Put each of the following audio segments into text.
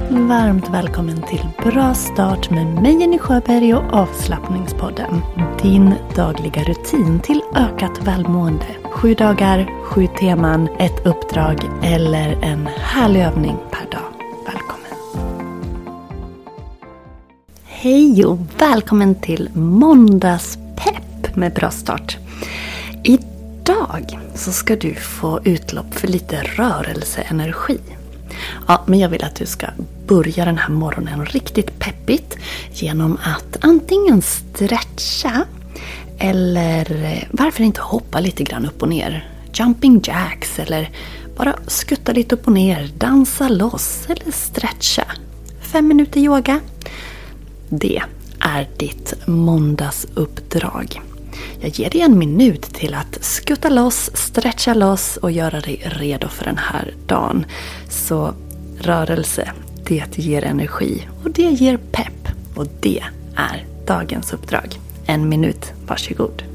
Varmt välkommen till Bra start med mig Jenny Sjöberg och avslappningspodden. Din dagliga rutin till ökat välmående. Sju dagar, sju teman, ett uppdrag eller en härlig övning per dag. Välkommen! Hej och välkommen till Måndagspepp med Bra start. Idag så ska du få utlopp för lite rörelseenergi. Ja, men jag vill att du ska börja den här morgonen riktigt peppigt genom att antingen stretcha eller eh, varför inte hoppa lite grann upp och ner. Jumping jacks eller bara skutta lite upp och ner, dansa loss eller stretcha. Fem minuter yoga. Det är ditt måndagsuppdrag. Jag ger dig en minut till att skutta loss, stretcha loss och göra dig redo för den här dagen. Så rörelse, det ger energi och det ger pepp. Och det är dagens uppdrag. En minut, varsågod.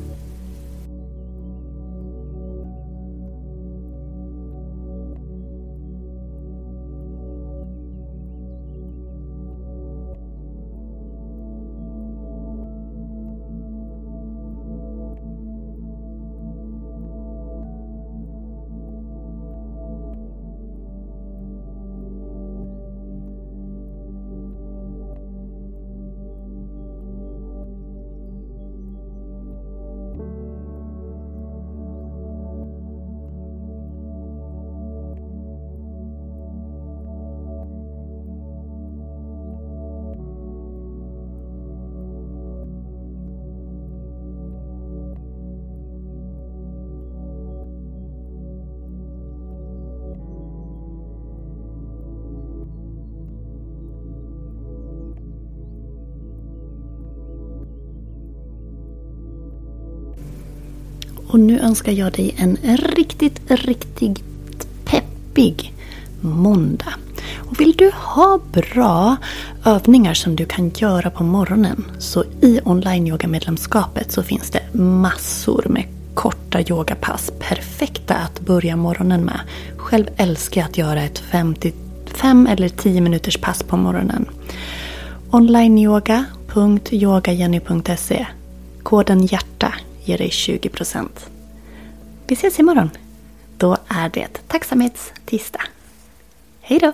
Och nu önskar jag dig en riktigt, riktigt peppig måndag. Och vill du ha bra övningar som du kan göra på morgonen så i online yoga-medlemskapet så finns det massor med korta yogapass. Perfekta att börja morgonen med. Själv älskar jag att göra ett 5 eller 10 minuters pass på morgonen. onlineyoga.yogajenny.se Koden hjärta ger dig 20%. Vi ses imorgon. Då är det tacksamhetstisdag. Hej då!